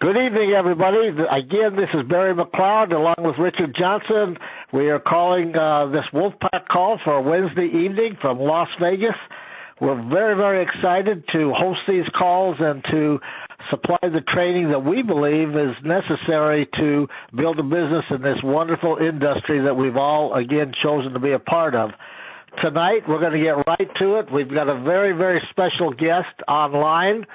Good evening, everybody. Again, this is Barry McLeod along with Richard Johnson. We are calling uh, this Wolfpack call for Wednesday evening from Las Vegas. We're very, very excited to host these calls and to supply the training that we believe is necessary to build a business in this wonderful industry that we've all, again, chosen to be a part of. Tonight, we're going to get right to it. We've got a very, very special guest online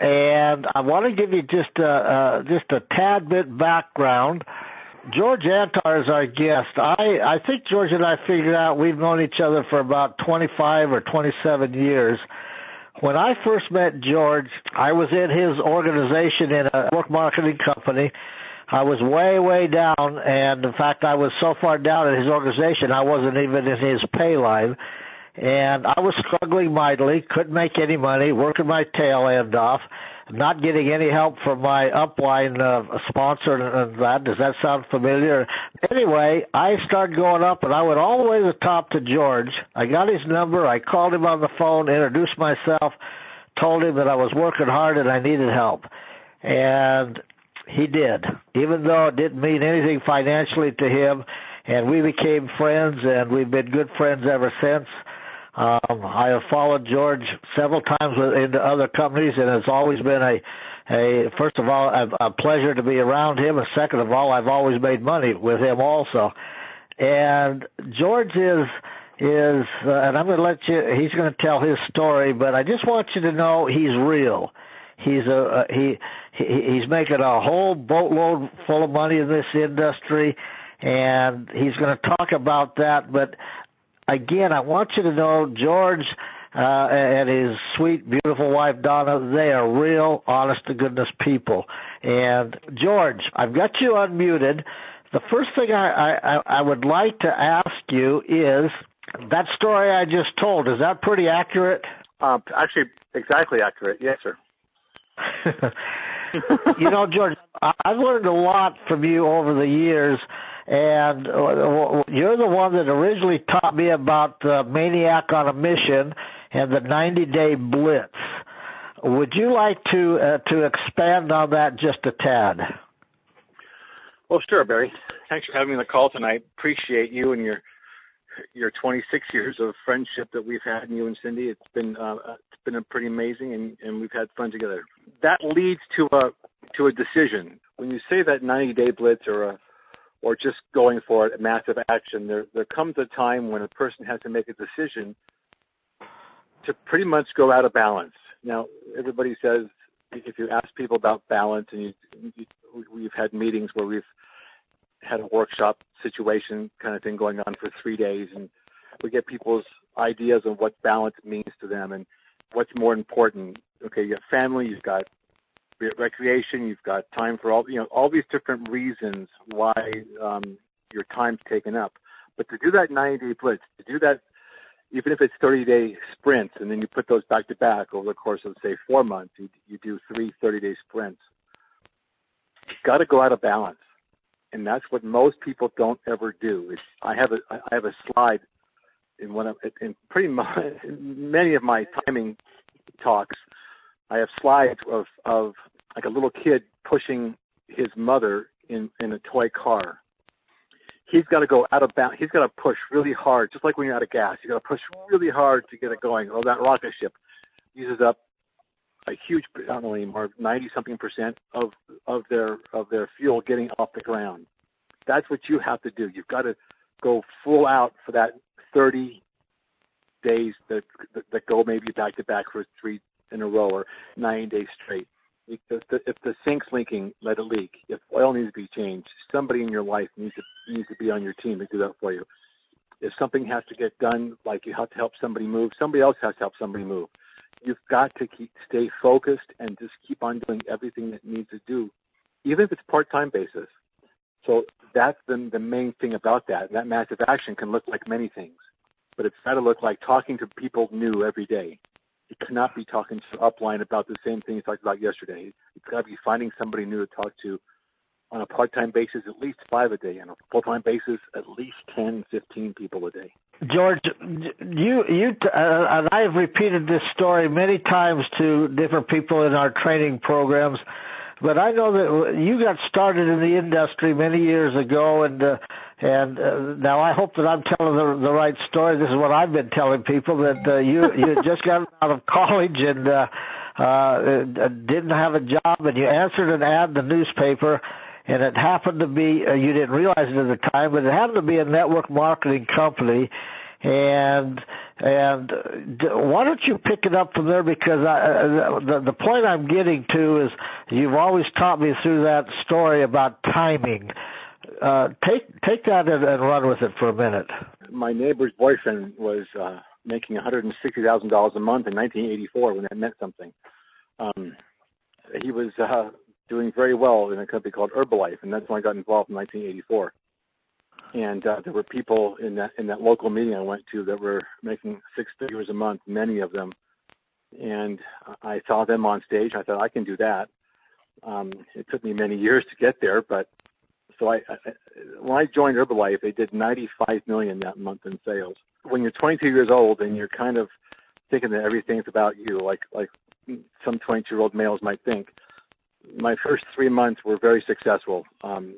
and I want to give you just a, just a tad bit background. George Antarr is our guest. I, I think George and I figured out we've known each other for about 25 or 27 years. When I first met George, I was in his organization in a work marketing company. I was way, way down, and in fact, I was so far down in his organization, I wasn't even in his pay line and I was struggling mightily, couldn't make any money, working my tail end off, not getting any help from my upline uh, sponsor and that. Does that sound familiar? Anyway, I started going up and I went all the way to the top to George. I got his number. I called him on the phone, introduced myself, told him that I was working hard and I needed help. And he did, even though it didn't mean anything financially to him. And we became friends and we've been good friends ever since. Um, I have followed George several times into other companies, and it's always been a, a first of all a, a pleasure to be around him, and second of all, I've always made money with him also. And George is is, uh, and I'm going to let you. He's going to tell his story, but I just want you to know he's real. He's a he, he he's making a whole boatload full of money in this industry, and he's going to talk about that. But again, I want you to know George uh, and his sweet, beautiful wife Donna, they are real, honest to goodness people. And George, I've got you unmuted. The first thing I, I, I would like to ask you is that story I just told. Is that pretty accurate? Uh, actually, exactly accurate. Yes, sir. you know, George, I've learned a lot from you over the years and uh, you're the one that originally taught me about the Maniac on a Mission and the 90 Day Blitz. Would you like to uh, to expand on that just a tad? Well, sure, Barry. Thanks for having me on the call tonight. Appreciate you and your your 26 years of friendship that we've had, and you and Cindy. It's been uh, it's been pretty amazing, and, and we've had fun together. That leads to a to a decision. When you say that 90 day blitz or a or just going for it, massive action. There, there comes a time when a person has to make a decision to pretty much go out of balance. Now, everybody says if you ask people about balance, and you, you, we've had meetings where we've had a workshop situation kind of thing going on for three days, and we get people's ideas of what balance means to them and what's more important. Okay, you got family, you've got recreation, you've got time for all you know all these different reasons why um, your time's taken up. But to do that 90 day blitz, to do that even if it's 30 day sprints, and then you put those back to back over the course of say four months, you, you do three 30 day sprints. You've got to go out of balance, and that's what most people don't ever do. It's, I have a I have a slide in one of in pretty much many of my timing talks. I have slides of of like a little kid pushing his mother in in a toy car. He's got to go out of bounds. He's got to push really hard, just like when you're out of gas. You got to push really hard to get it going. Well, that rocket ship uses up a huge, I don't know anymore, ninety something percent of of their of their fuel getting off the ground. That's what you have to do. You've got to go full out for that 30 days that that go maybe back to back for three in a row or nine days straight if the, if the sink's leaking, let it leak. If oil needs to be changed, somebody in your life needs to needs to be on your team to do that for you. If something has to get done, like you have to help somebody move, somebody else has to help somebody move. You've got to keep stay focused and just keep on doing everything that needs to do, even if it's part-time basis. So that's the the main thing about that. That massive action can look like many things, but it's got to look like talking to people new every day you cannot be talking to upline about the same thing you talked about yesterday. You've got to be finding somebody new to talk to on a part-time basis, at least five a day, and on a full-time basis, at least 10, 15 people a day. George, you you uh, and I've repeated this story many times to different people in our training programs but I know that you got started in the industry many years ago, and uh, and uh, now I hope that I'm telling the, the right story. This is what I've been telling people that uh, you you just got out of college and uh, uh, didn't have a job, and you answered an ad in the newspaper and it happened to be uh, you didn't realize it at the time, but it happened to be a network marketing company, and and why don't you pick it up from there? Because I, uh, the the point I'm getting to is you've always taught me through that story about timing. Uh, take take that and, and run with it for a minute. My neighbor's boyfriend was uh, making one hundred and sixty thousand dollars a month in 1984 when that meant something. Um, he was uh, doing very well in a company called Herbalife, and that's when I got involved in 1984 and uh, there were people in that in that local meeting I went to that were making six figures a month, many of them, and I saw them on stage. I thought I can do that. Um, it took me many years to get there, but so I, I when I joined Herbalife, they did 95 million that month in sales. When you're 22 years old and you're kind of thinking that everything's about you, like like some 22 year old males might think, my first three months were very successful. Um,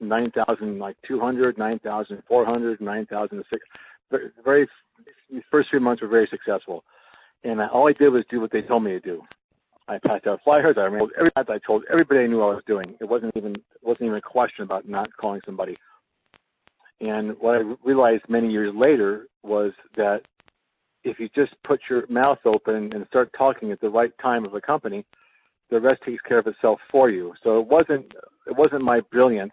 9,000 like 200, 9,400, 9,006. Very, these first three months were very successful, and I, all I did was do what they told me to do. I passed out flyers. I remember every I told everybody I knew I was doing. It wasn't even wasn't even a question about not calling somebody. And what I realized many years later was that if you just put your mouth open and start talking at the right time of a company, the rest takes care of itself for you. So it wasn't it wasn't my brilliance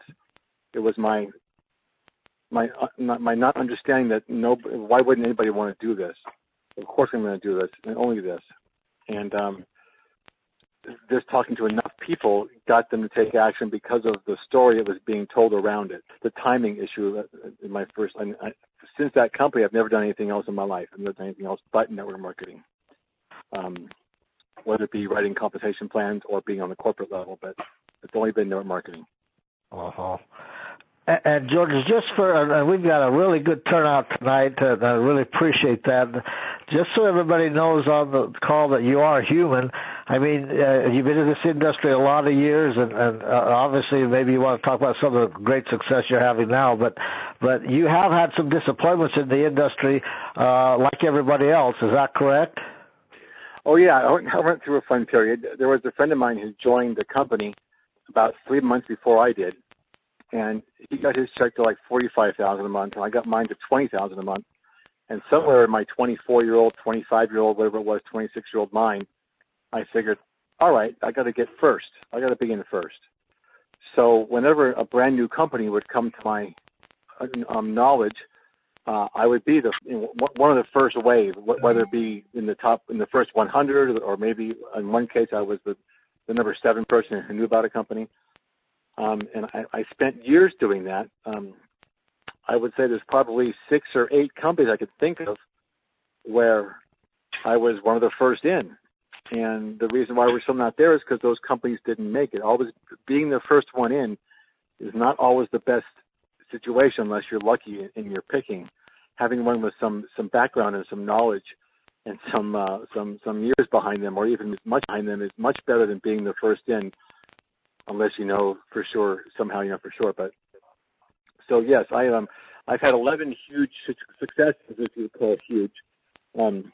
it was my my uh, my not understanding that no why wouldn't anybody want to do this of course i'm going to do this and only this and um just talking to enough people got them to take action because of the story that was being told around it the timing issue in my first I, I, since that company i've never done anything else in my life. I've never done anything else but network marketing. Um whether it be writing compensation plans or being on the corporate level but it's only been network marketing. Uh-huh. And George, just for and we've got a really good turnout tonight, and I really appreciate that. Just so everybody knows on the call that you are human. I mean, uh, you've been in this industry a lot of years, and, and uh, obviously, maybe you want to talk about some of the great success you're having now. But but you have had some disappointments in the industry, uh, like everybody else. Is that correct? Oh yeah, I went through a fun period. There was a friend of mine who joined the company about three months before I did and he got his check to like forty five thousand a month, and I got mine to twenty thousand a month. And somewhere in my twenty four year old, twenty five year old, whatever it was, twenty six year old mind, I figured, all right, I got to get first. I got to begin first. So whenever a brand new company would come to my um, knowledge, uh, I would be the you know, one of the first wave, whether it be in the top in the first 100, or maybe in one case I was the the number seven person who knew about a company. Um, and I, I spent years doing that. Um, I would say there's probably six or eight companies I could think of where I was one of the first in. And the reason why we're still not there is because those companies didn't make it. Always being the first one in is not always the best situation unless you're lucky in your picking. Having one with some some background and some knowledge and some uh, some some years behind them, or even much behind them, is much better than being the first in unless you know for sure somehow you know for sure. But so yes, I um I've had 11 huge successes, if you call it huge, um,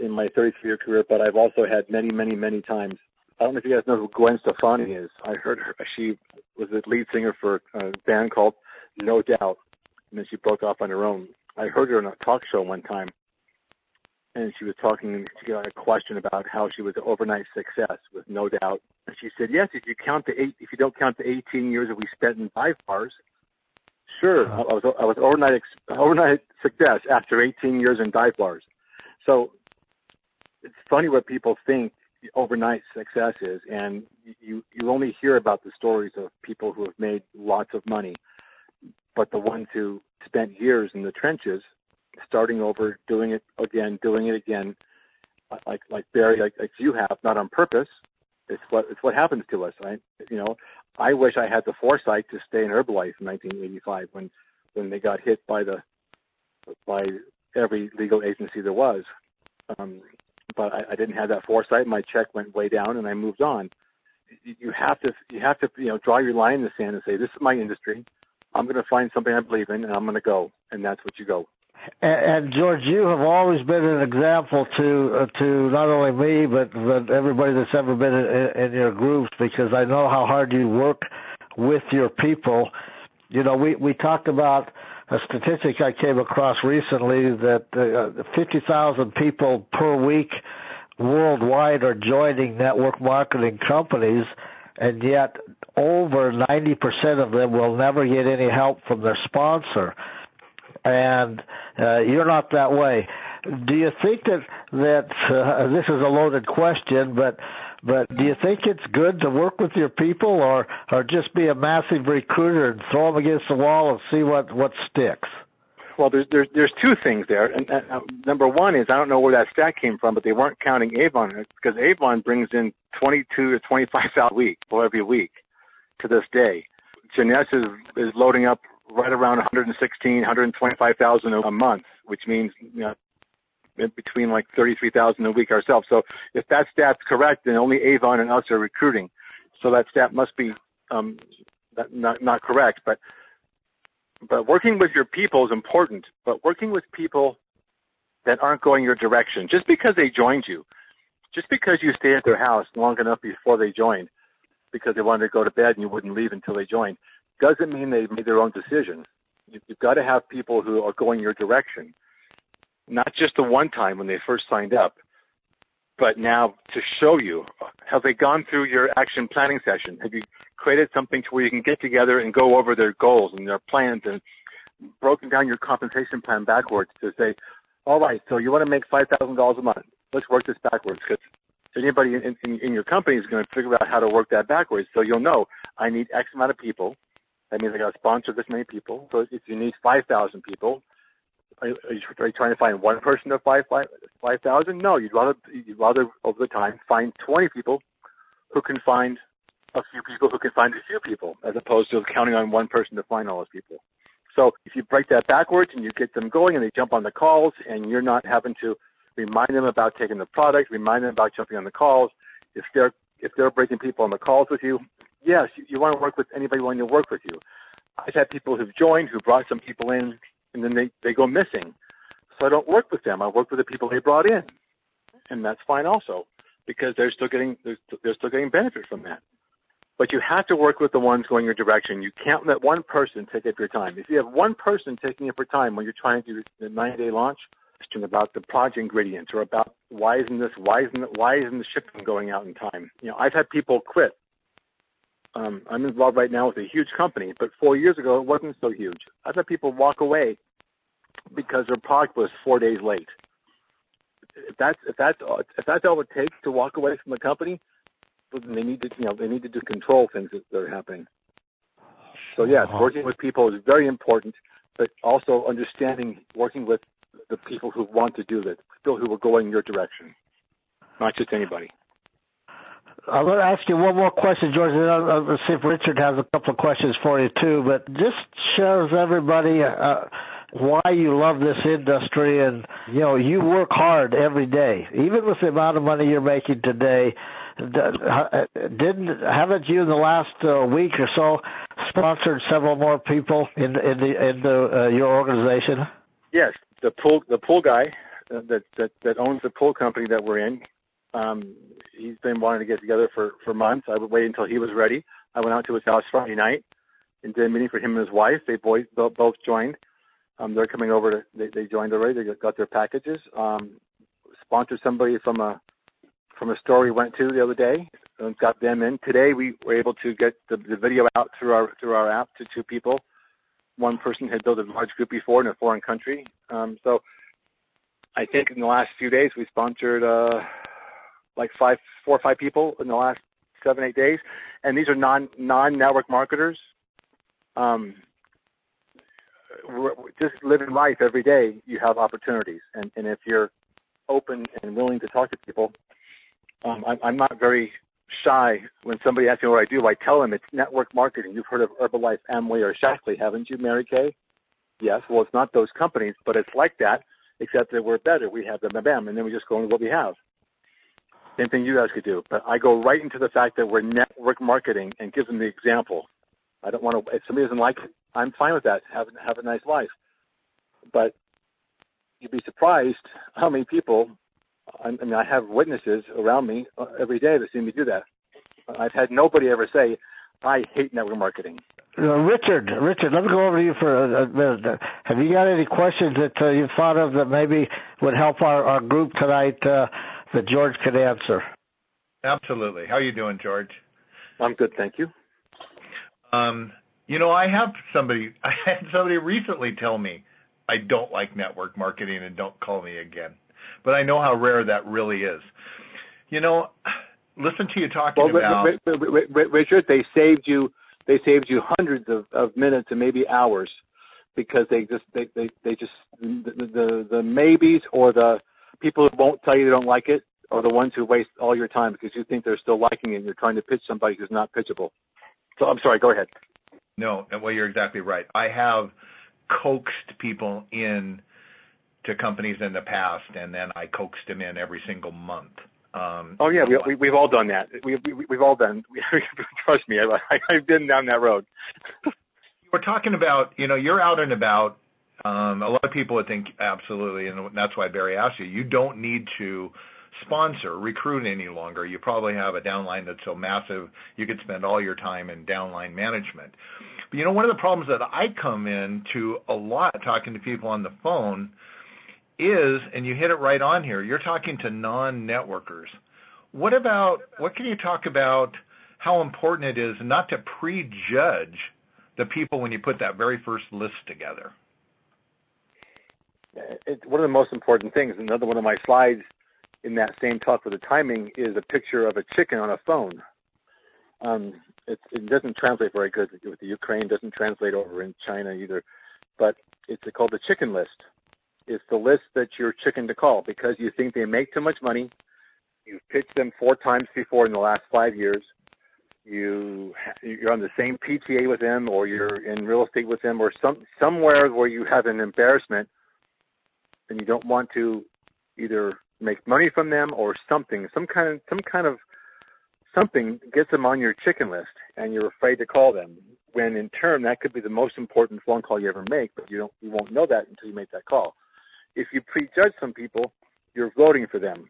in my 33 year career. But I've also had many, many, many times. I don't know if you guys know who Gwen Stefani is. I heard her. She was the lead singer for a band called No Doubt, and then she broke off on her own. I heard her on a talk show one time, and she was talking. She got a question about how she was an overnight success with No Doubt, and she said, "Yes, if you count the eight, if you don't count the 18 years that we spent in dive bars, sure, uh-huh. I was I was overnight overnight success after 18 years in dive bars." So it's funny what people think overnight success is, and you you only hear about the stories of people who have made lots of money, but the ones who spent years in the trenches starting over, doing it again, doing it again, like like Barry, like, like you have, not on purpose. It's what it's what happens to us, right? You know, I wish I had the foresight to stay in Herbalife in 1985 when when they got hit by the by every legal agency there was. Um, but I, I didn't have that foresight. My check went way down, and I moved on. you have to you have to you know draw your line in the sand and say this is my industry. I'm going to find something I believe in, and I'm going to go, and that's what you go. And, George, you have always been an example to uh, to not only me but but everybody that's ever been in, in your groups because I know how hard you work with your people. You know, we we talked about a statistic I came across recently that uh, 50,000 people per week worldwide are joining network marketing companies, and yet over 90% of them will never get any help from their sponsor. And uh, you're not that way. Do you think that that uh, this is a loaded question, but but do you think it's good to work with your people, or or just be a massive recruiter and throw them against the wall and see what what sticks? Well, there's there's there's two things there. And uh, number one is I don't know where that stat came from, but they weren't counting Avon because Avon brings in 22 to 25 thousand a week, or every week, to this day. Jeunesse is is loading up right around 116, 125,000 a month, which means you know between like 33,000 a week ourselves. So if that stat's correct, then only Avon and us are recruiting. So that stat must be um, not not correct. But but working with your people is important. But working with people that aren't going your direction, just because they joined you, just because you stayed at their house long enough before they joined, because they wanted to go to bed and you wouldn't leave until they joined, doesn't mean they've made their own decision. You've got to have people who are going your direction not just the one time when they first signed up, but now to show you. Have they gone through your action planning session? Have you created something to where you can get together and go over their goals and their plans and broken down your compensation plan backwards to say, all right, so you want to make $5,000 a month. Let's work this backwards because anybody in, in, in your company is going to figure out how to work that backwards. So you'll know I need X amount of people. That means I got to sponsor this many people. So if you need 5,000 people, are, you, are you trying to find one person five five five thousand? No, you'd rather you'd rather over the time find twenty people who can find a few people who can find a few people, as opposed to counting on one person to find all those people. So if you break that backwards and you get them going and they jump on the calls and you're not having to remind them about taking the product, remind them about jumping on the calls. If they're if they're breaking people on the calls with you, yes, you, you want to work with anybody wanting to work with you. I've had people who've joined who brought some people in and then they, they go missing. So I don't work with them. I work with the people they brought in, and that's fine also because they're still getting they're, they're still getting benefit from that. But you have to work with the ones going your direction. You can't let one person take up your time. If you have one person taking up your time when you're trying to do the nine-day launch, question about the project ingredients or about why isn't this, why isn't why isn't the shipping going out in time? You know, I've had people quit um, I'm involved right now with a huge company, but four years ago it wasn't so huge. I've had people walk away because their product was four days late. If that's if that's if that's all it takes to walk away from the company, then they need to you know they need to do control things that are happening. So yes, working with people is very important, but also understanding working with the people who want to do this, people who are going your direction, not just anybody. I'm going to ask you one more question, George, and I'll, see if Richard has a couple of questions for you too. But just shows everybody uh, why you love this industry, and you know you work hard every day, even with the amount of money you're making today. Didn't haven't you in the last uh, week or so sponsored several more people in in the in the, uh, your organization? Yes, the pool the pool guy uh, that that that owns the pool company that we're in um, he's been wanting to get together for for months. I would wait until he was ready. I went out to his house Friday night and did a meeting for him and his wife. They both both joined. Um, they're coming over to. They, they joined already. They got their packages. Um, sponsored somebody from a from a store we went to the other day. And got them in today. We were able to get the, the video out through our through our app to two people. One person had built a large group before in a foreign country. Um, so I think in the last few days we sponsored uh, like five, four or five people in the last seven, eight days, and these are non non network marketers. Um, just living life every day, you have opportunities, and and if you're open and willing to talk to people, um, I'm, I'm not very shy when somebody asks me what I do. I tell them it's network marketing. You've heard of Herbalife, Amway, or Shaklee, haven't you, Mary Kay? Yes. Well, it's not those companies, but it's like that, except that we're better. We have the bam, and then we just go into what we have. Same thing you guys could do. But I go right into the fact that we're network marketing and give them the example. I don't want to. If somebody doesn't like it, I'm fine with that. Have have a nice life. But you'd be surprised how many people. I mean, I have witnesses around me uh, every day that see me do that. I've had nobody ever say, "I hate network marketing." Uh, Richard, Richard, let me go over to you for a, minute. Have you got any questions that uh, you've thought of that maybe would help our, our group tonight uh, that George could answer? Absolutely. How are you doing, George? I'm good, thank you. Um, you know, I have somebody. I had somebody recently tell me I don't like network marketing and don't call me again. But I know how rare that really is. You know, listen to you talking well, about. Richard, they saved you they saved you hundreds of, of minutes and maybe hours because they just they they, they just the, the the maybes or the people who won't tell you they don't like it are the ones who waste all your time because you think they're still liking it and you're trying to pitch somebody who's not pitchable. So I'm sorry, go ahead. No, well you're exactly right. I have coaxed people in to companies in the past and then I coaxed them in every single month. Um, oh yeah, we, we, have all done that. We, we, we've all done. We, trust me, I, I've been down that road. We're talking about, you know, you're out and about. Um, a lot of people would think absolutely, and that's why Barry asked you. You don't need to sponsor, recruit any longer. You probably have a downline that's so massive you could spend all your time in downline management. But you know, one of the problems that I come into a lot talking to people on the phone is, and you hit it right on here, you're talking to non-networkers. What about, what can you talk about how important it is not to prejudge the people when you put that very first list together? It's one of the most important things. Another one of my slides in that same talk with the timing is a picture of a chicken on a phone. Um, it, it doesn't translate very good with the Ukraine. Doesn't translate over in China either. But it's called the chicken list is the list that you're chicken to call because you think they make too much money. You've pitched them four times before in the last five years. You you're on the same PTA with them, or you're in real estate with them, or some somewhere where you have an embarrassment, and you don't want to either make money from them or something, some kind of some kind of something gets them on your chicken list, and you're afraid to call them. When in turn, that could be the most important phone call you ever make, but you don't you won't know that until you make that call if you prejudge some people, you're voting for them.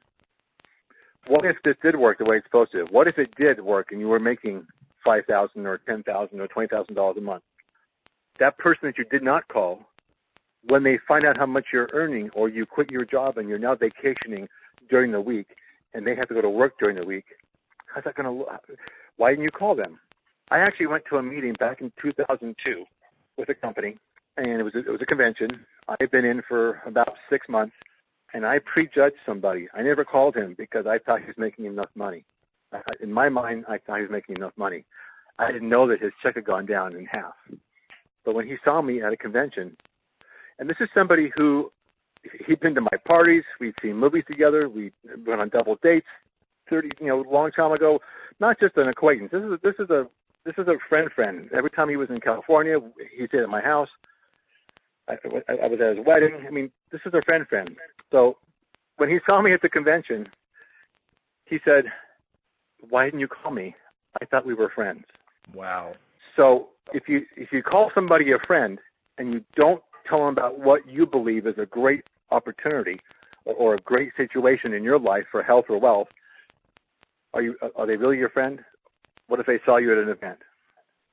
What if this did work the way it's supposed to? What if it did work and you were making five thousand or ten thousand or twenty thousand dollars a month? That person that you did not call, when they find out how much you're earning, or you quit your job and you're now vacationing during the week, and they have to go to work during the week, how's that going to look? Why didn't you call them? I actually went to a meeting back in 2002 with a company, and it was a, it was a convention. I've been in for about six months, and I prejudged somebody. I never called him because I thought he was making enough money. In my mind, I thought he was making enough money. I didn't know that his check had gone down in half. But when he saw me at a convention, and this is somebody who he'd been to my parties, we'd seen movies together, we went on double dates, thirty, you know, long time ago. Not just an acquaintance. This is a, this is a this is a friend friend. Every time he was in California, he stayed at my house. I, I was at his wedding. I mean, this is a friend friend. So when he saw me at the convention, he said, "Why didn't you call me? I thought we were friends." Wow. So if you if you call somebody a friend and you don't tell them about what you believe is a great opportunity or, a great situation in your life for health or wealth, are you are they really your friend? What if they saw you at an event?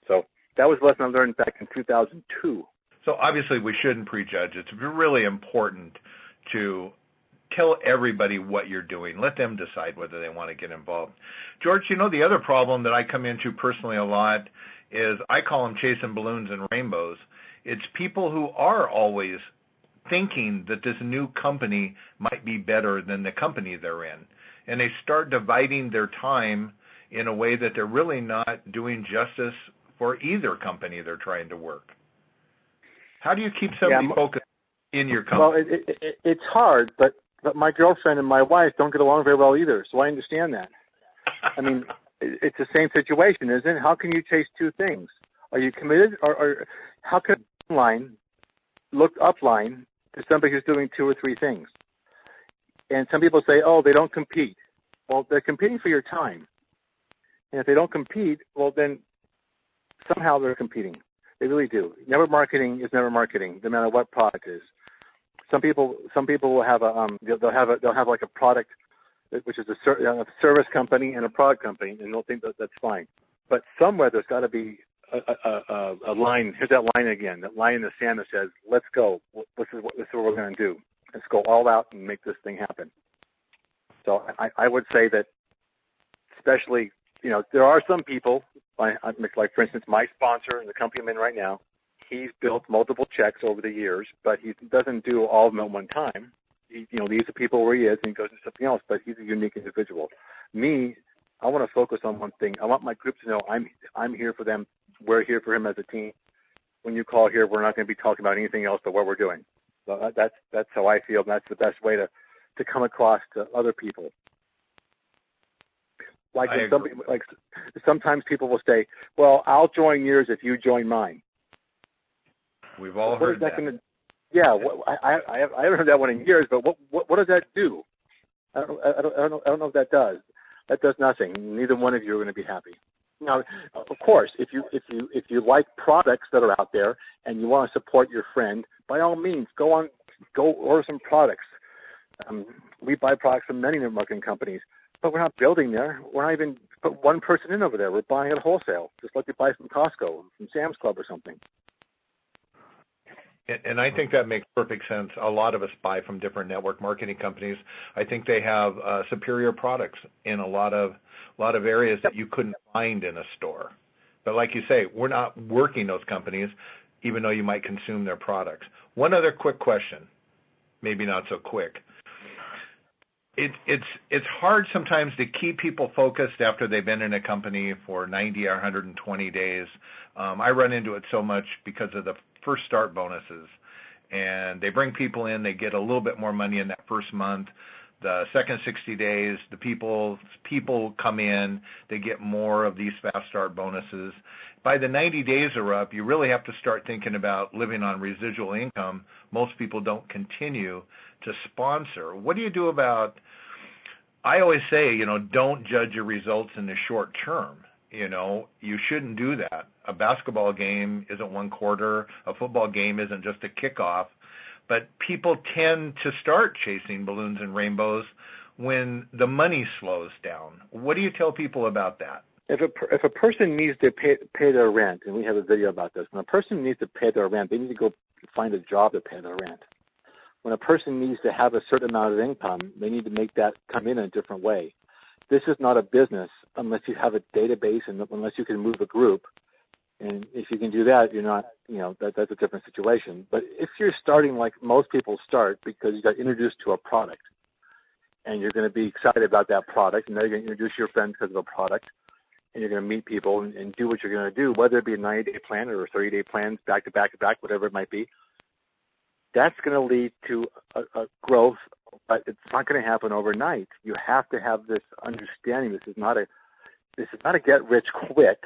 So that was a lesson I learned back in 2002. So obviously we shouldn't prejudge. It's really important to tell everybody what you're doing. Let them decide whether they want to get involved. George, you know the other problem that I come into personally a lot is I call them chasing balloons and rainbows. It's people who are always thinking that this new company might be better than the company they're in. And they start dividing their time in a way that they're really not doing justice for either company they're trying to work. How do you keep somebody yeah, focused in your company? Well, it, it, it's hard, but but my girlfriend and my wife don't get along very well either, so I understand that. I mean, it's the same situation, isn't it? How can you chase two things? Are you committed, or, or how can line look upline to somebody who's doing two or three things? And some people say, oh, they don't compete. Well, they're competing for your time. And if they don't compete, well, then somehow they're competing. They really do. Never marketing is never marketing, no matter what product is. Some people, some people will have a, um, they'll have a, they'll have like a product, which is a, ser- a service company and a product company, and they'll think that that's fine. But somewhere there's got to be a, a, a, line. Here's that line again. That line in the sand that says, "Let's go. This is what this is what we're going to do. Let's go all out and make this thing happen." So I, I would say that, especially, you know, there are some people, like, like for instance, my sponsor and the company I'm in right now, he's built multiple checks over the years, but he doesn't do all of them at one time. He, you know, leaves the people where he is and he goes into something else, but he's a unique individual. Me, I want to focus on one thing. I want my group to know I'm I'm here for them. We're here for him as a team. When you call here, we're not going to be talking about anything else but what we're doing. So that's that's how I feel. And that's the best way to to come across to other people. Like some, like sometimes people will say, "Well, I'll join yours if you join mine." We've all heard that. that. Gonna, yeah, what, I, I, I haven't heard that one in years, but what, what, what does that do? I don't, I don't, I don't, know, I don't know what that does. That does nothing. Neither one of you are going to be happy. Now, of course, if you if you if you like products that are out there and you want to support your friend, by all means, go on, go order some products. Um, we buy products from many marketing companies, but we're not building there. We're not even put one person in over there. We're buying at wholesale, just like you buy from Costco, from Sam's Club or something. And I think that makes perfect sense. A lot of us buy from different network marketing companies. I think they have uh, superior products in a lot of areas that you couldn't find in a store. But like you say, we're not working those companies, even though you might consume their products. One other quick question, maybe not so quick. It, it's it's hard sometimes to keep people focused after they've been in a company for 90 or 120 days. Um, I run into it so much because of the fast start bonuses, and they bring people in. They get a little bit more money in that first month. The second 60 days, the people people come in. They get more of these fast start bonuses. By the 90 days are up, you really have to start thinking about living on residual income. Most people don't continue to sponsor. What do you do about I always say, you know, don't judge your results in the short term. You know, you shouldn't do that. A basketball game isn't one quarter. A football game isn't just a kickoff. But people tend to start chasing balloons and rainbows when the money slows down. What do you tell people about that? If a if a person needs to pay pay their rent, and we have a video about this, when a person needs to pay their rent, they need to go find a job to pay their rent when a person needs to have a certain amount of income, they need to make that come in a different way. This is not a business unless you have a database and unless you can move a group. And if you can do that, you're not, you know, that, that's a different situation. But if you're starting like most people start because you got introduced to a product and you're going to be excited about that product and then you're going to introduce your friends because of a product and you're going to meet people and, and do what you're going to do, whether it be a 90 day plan or a 30 day plan, back to back to back, whatever it might be, that's going to lead to a, a growth, but it's not going to happen overnight. You have to have this understanding. This is not a this is not a get rich quick,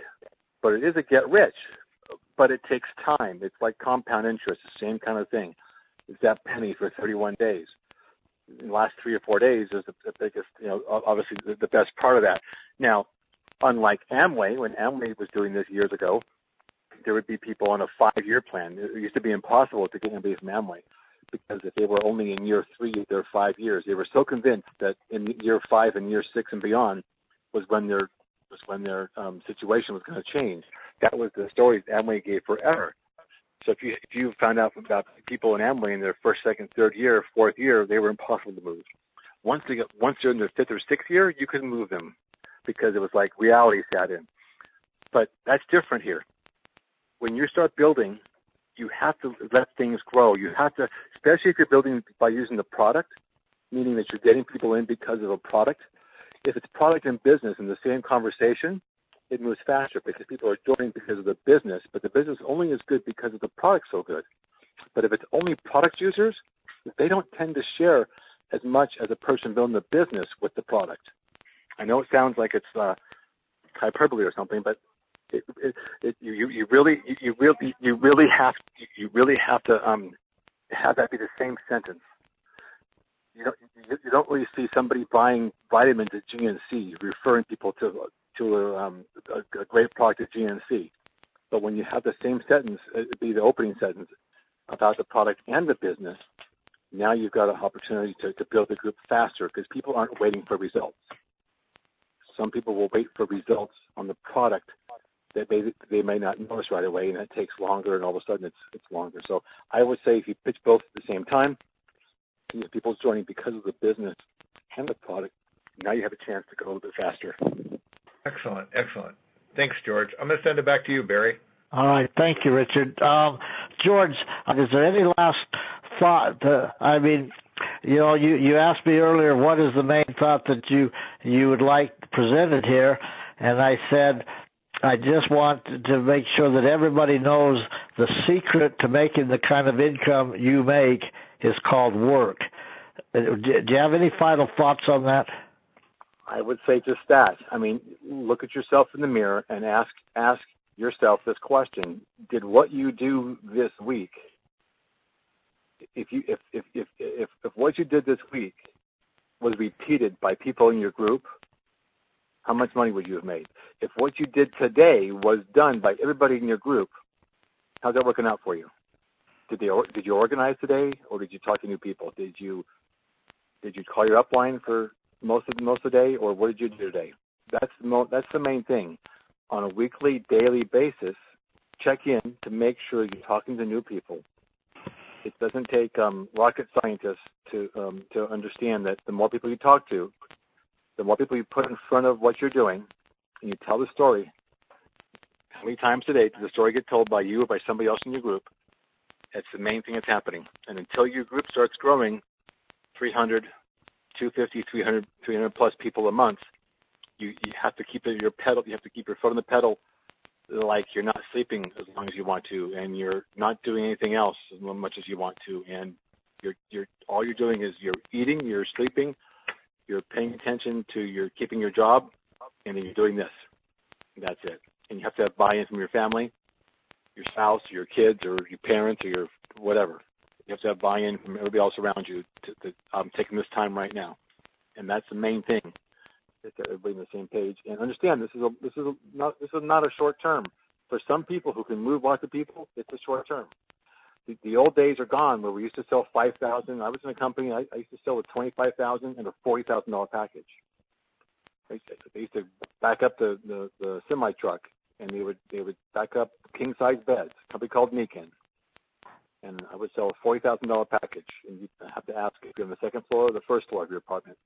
but it is a get rich. But it takes time. It's like compound interest, the same kind of thing. It's that penny for 31 days. In the last three or four days is the, the biggest, you know, obviously the, the best part of that. Now, unlike Amway, when Amway was doing this years ago, there would be people on a five-year plan. It used to be impossible to get anybody from Amway because if they were only in year three of their five years, they were so convinced that in year five and year six and beyond was when their was when their um, situation was going to change. That was the story Amway gave forever. So if you if you found out about people in Amway in their first, second, third year, fourth year, they were impossible to move. Once they get once they're in their fifth or sixth year, you couldn't move them because it was like reality sat in. But that's different here when you start building, you have to let things grow. You have to, especially if you're building by using the product, meaning that you're getting people in because of a product. If it's product and business in the same conversation, it moves faster because people are joining because of the business, but the business only is good because of the product so good. But if it's only product users, they don't tend to share as much as a person building the business with the product. I know it sounds like it's uh, hyperbole or something, but it, it, it, you you really you really you really have you really have to um have that be the same sentence. you don't you don't really see somebody buying vitamins at GNC referring people to to a, um, a, a great product at GNC. But when you have the same sentence, it be the opening sentence about the product and the business, now you've got an opportunity to, to build the group faster because people aren't waiting for results. Some people will wait for results on the product that they they may not notice right away, and it takes longer, and all of a sudden it's it's longer. So I would say if you pitch both at the same time, if people's joining because of the business and the product, now you have a chance to go a little bit faster. Excellent, excellent. Thanks, George. I'm going to send it back to you, Barry. All right, thank you, Richard. Um, George, is there any last thought? To, I mean, you know, you you asked me earlier what is the main thought that you you would like presented here, and I said I just want to make sure that everybody knows the secret to making the kind of income you make is called work. Uh, do you have any final thoughts on that? I would say just that. I mean, look at yourself in the mirror and ask ask yourself this question: Did what you do this week, if you if if if if, if what you did this week was repeated by people in your group, how much money would you have made? If what you did today was done by everybody in your group, how's that working out for you? Did they did you organize today, or did you talk to new people? Did you did you call your upline for most of most of the day, or what did you do today? That's the mo- that's the main thing. On a weekly, daily basis, check in to make sure you're talking to new people. It doesn't take um, rocket scientists to um, to understand that the more people you talk to, the more people you put in front of what you're doing, and you tell the story. How many times a day does the story get told by you or by somebody else in your group? That's the main thing that's happening. And until your group starts growing 300, 250, 300, 300 plus people a month, you, you have to keep your pedal, you have to keep your foot on the pedal like you're not sleeping as long as you want to and you're not doing anything else as much as you want to and you're you're all you're doing is you're eating, you're sleeping, you're paying attention to you're keeping your job and then you're doing this. That's it. And you have to have buy-in from your family your spouse, your kids, or your parents, or your whatever. You have to have buy-in from everybody else around you. To, to, I'm taking this time right now, and that's the main thing. That everybody on the same page and understand this is a this is a, not this is not a short term. For some people who can move lots of people, it's a short term. The, the old days are gone where we used to sell five thousand. I was in a company I, I used to sell a twenty-five thousand and a forty thousand dollar package. They, used to back up the the, the semi truck and they would they would back up king size beds. A company called Nikken, and I would sell a forty thousand dollar package, and you have to ask if you're on the second floor or the first floor of your apartment.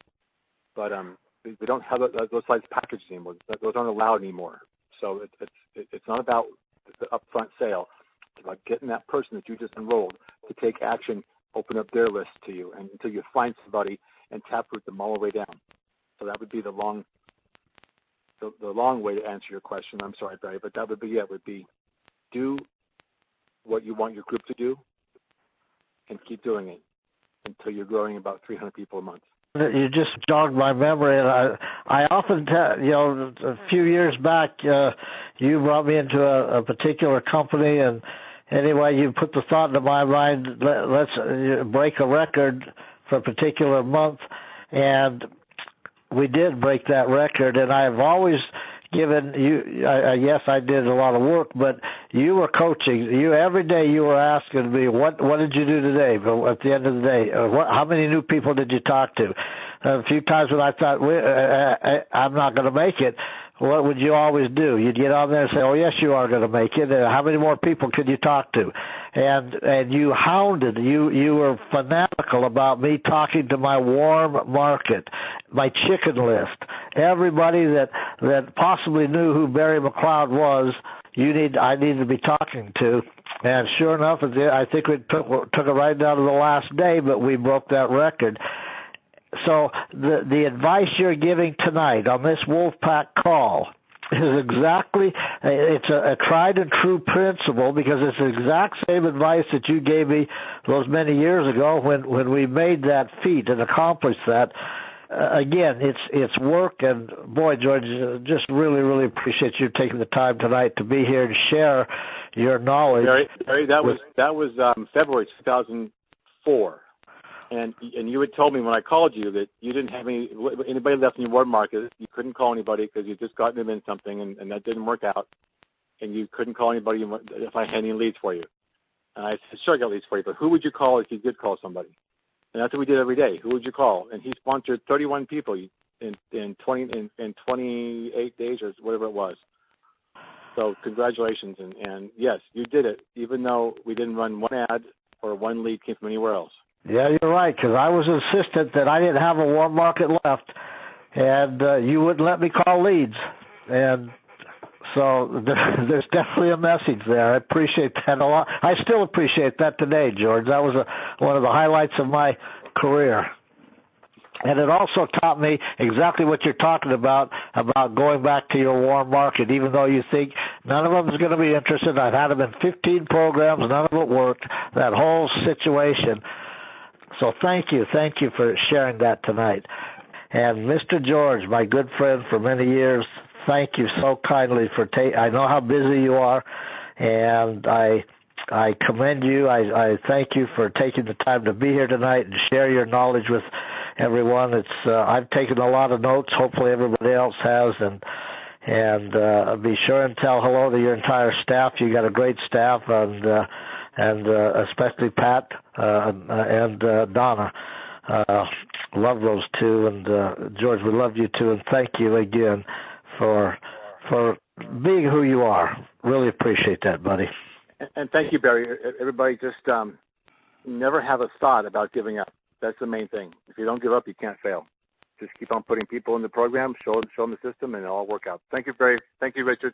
But um, we, we don't have those size packages anymore. Those aren't allowed anymore. So it, it's it's not about the upfront sale. About getting that person that you just enrolled to take action, open up their list to you, and until you find somebody and taproot them all the way down. So that would be the long the, the long way to answer your question. I'm sorry, Barry, but that would be it. Would be do what you want your group to do, and keep doing it until you're growing about 300 people a month. You just jogged my memory, and I I often tell you know a few years back uh, you brought me into a, a particular company, and anyway you put the thought into my mind let, let's uh, break a record for a particular month, and we did break that record, and I've always given you. I, yes, I did a lot of work, but you were coaching. You every day you were asking me, "What what did you do today?" But at the end of the day, uh, what, how many new people did you talk to? A few times when I thought we, uh, uh I, I'm not going to make it, what would you always do? You'd get on there and say, "Oh yes, you are going to make it." Uh, how many more people could you talk to? And and you hounded, you you were fanatical about me talking to my warm market, my chicken list, everybody that that possibly knew who Barry McLeod was. You need, I needed to be talking to. And sure enough, I think it took took it right down to the last day, but we broke that record. So the the advice you're giving tonight on this Wolfpack call is exactly it's a, a tried and true principle because it's the exact same advice that you gave me those many years ago when when we made that feat and accomplished that. Uh, again, it's it's work, and boy, George, uh, just really, really appreciate you taking the time tonight to be here and share your knowledge. Barry, Barry that was that was um, February 2004 and and you had told me when I called you that you didn't have any anybody left in your warm market. You couldn't call anybody because you just gotten them in something, and, and that didn't work out. And you couldn't call anybody if I had any leads for you. And I said, sure, I got leads for you, but who would you call if you did call somebody? And that's what we did every day. Who would you call? And he sponsored 31 people in in 20 in, in 28 days or whatever it was. So congratulations, and, and yes, you did it, even though we didn't run one ad or one lead came from anywhere else. Yeah, you're right, because I was insistent that I didn't have a warm market left, and uh, you wouldn't let me call leads. And so there's definitely a message there. I appreciate that a lot. I still appreciate that today, George. That was a, one of the highlights of my career. And it also taught me exactly what you're talking about, about going back to your warm market, even though you think none of them is going to be interested. I've had them in 15 programs, none of it worked. That whole situation so thank you, thank you for sharing that tonight. And Mr. George, my good friend for many years, thank you so kindly for taking. I know how busy you are, and I I commend you. I, I thank you for taking the time to be here tonight and share your knowledge with everyone. It's uh, I've taken a lot of notes. Hopefully everybody else has, and and uh, be sure and tell hello to your entire staff. You got a great staff, and uh, and uh, especially Pat uh, and uh, Donna. Uh, love those two, and uh, George, we love you too, and thank you again for for being who you are. Really appreciate that, buddy. And, and thank you, Barry. Everybody, just um, never have a thought about giving up. That's the main thing. If you don't give up, you can't fail. Just keep on putting people in the program, show them, show them the system, and it'll all work out. Thank you, Barry. Thank you, Richard.